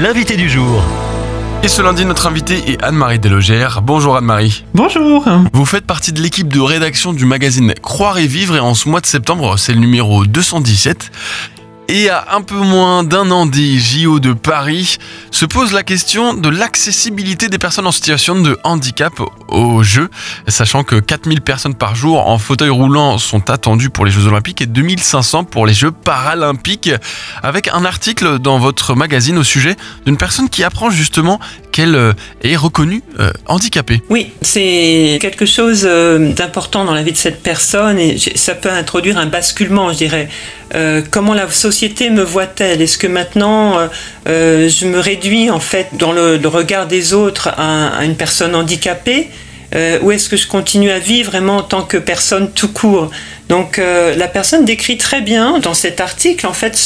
l'invité du jour. Et ce lundi, notre invitée est Anne-Marie Delogère. Bonjour Anne-Marie. Bonjour. Vous faites partie de l'équipe de rédaction du magazine Croire et Vivre et en ce mois de septembre, c'est le numéro 217. Et à un peu moins d'un an des JO de Paris, se pose la question de l'accessibilité des personnes en situation de handicap aux Jeux, sachant que 4000 personnes par jour en fauteuil roulant sont attendues pour les Jeux Olympiques et 2500 pour les Jeux Paralympiques, avec un article dans votre magazine au sujet d'une personne qui apprend justement qu'elle euh, est reconnue euh, handicapée. Oui, c'est quelque chose euh, d'important dans la vie de cette personne et ça peut introduire un basculement, je dirais. comment la société me voit-elle? Est-ce que maintenant je me réduis en fait dans le, regard des autres à une personne handicapée ou est-ce que je continue à vivre vraiment en tant que personne tout court? Donc euh, la personne décrit très bien dans cet article en fait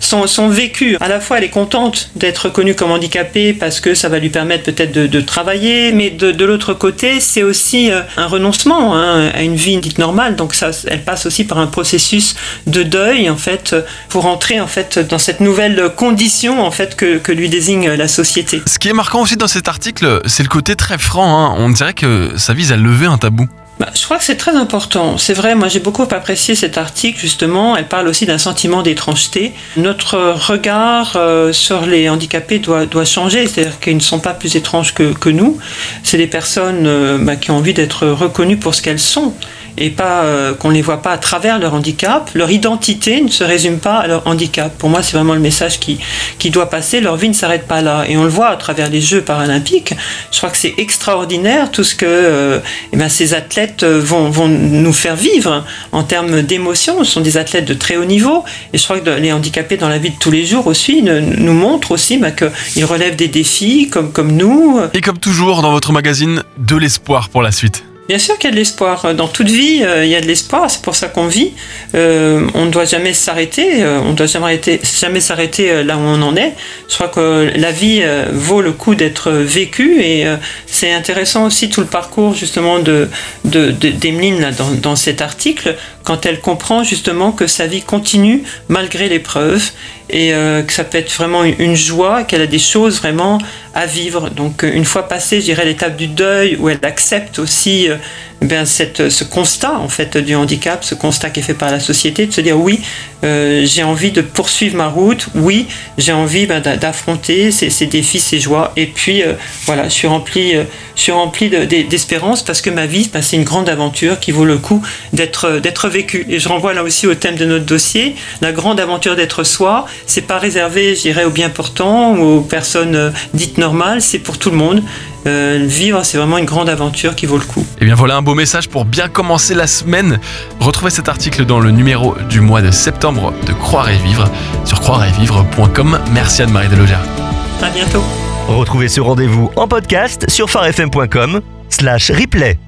son, son, vécu. À la fois elle est contente d'être reconnue comme handicapée parce que ça va lui permettre peut-être de, de, travailler, mais de, de l'autre côté c'est aussi euh, un renoncement hein, à une vie dite normale. Donc ça, elle passe aussi par un processus de deuil en fait pour entrer en fait dans cette nouvelle condition en fait que, que lui désigne la société. Ce qui est marquant aussi dans cet article, c'est le côté très franc. Hein. On dirait que ça vise à lever un tabou. Bah, je crois que c'est très important. C'est vrai, moi j'ai beaucoup apprécié cet article justement. Elle parle aussi d'un sentiment d'étrangeté. Notre regard euh, sur les handicapés doit, doit changer, c'est-à-dire qu'ils ne sont pas plus étranges que, nous. C'est des personnes euh, bah, qui ont envie d'être reconnues pour ce qu'elles sont et pas euh, qu'on ne les voit pas à travers leur handicap. Leur identité ne se résume pas à leur handicap. Pour moi, c'est vraiment le message qui, qui doit passer. Leur vie ne s'arrête pas là. Et on le voit à travers les Jeux paralympiques. Je crois que c'est extraordinaire tout ce que euh, eh ben, ces athlètes euh, vont, vont nous faire vivre en termes d'émotion. Ce sont des athlètes de très haut niveau. Et je crois que les handicapés dans la vie de tous les jours aussi nous montrent aussi bah, qu'ils relèvent des défis comme, comme nous. Et comme toujours dans votre magazine, de l'espoir pour la suite. Bien sûr qu'il y a de l'espoir. Dans toute vie, euh, il y a de l'espoir. C'est pour ça qu'on vit. Euh, on ne doit jamais s'arrêter. Euh, on ne doit jamais, s'arrêter là où on en est. Je crois que la vie vaut le coup d'être vécue. Et c'est intéressant aussi tout le parcours justement de, dans, cet article, quand elle comprend justement que sa vie continue malgré l'épreuve et que ça peut être vraiment une joie, qu'elle a des choses vraiment à vivre. Donc une fois passée, je dirais, l'étape du deuil, où elle accepte aussi ben, cette, ce constat en fait du handicap, ce constat qui est fait par la société, de se dire oui, euh, j'ai envie de poursuivre ma route, oui, j'ai envie ben, d'affronter ces, défis, ces joies, et puis euh, voilà, je suis rempli, euh, je suis d'espérance parce que ma vie, ben, c'est une grande aventure qui vaut le coup d'être vécue. Et je renvoie là aussi au thème de notre dossier, la grande aventure d'être soi, c'est pas réservé, je aux bien portants ou aux personnes dites normales, c'est pour tout le monde. Vivre, c'est vraiment une grande aventure qui vaut le coup. Et eh bien voilà un beau message pour bien commencer la semaine. Retrouvez cet article dans le numéro du mois de septembre de Croire et Vivre sur croireetvivre.com. Merci Anne-Marie Delogère. À bientôt. Retrouvez ce rendez-vous en podcast sur farfm.com slash replay.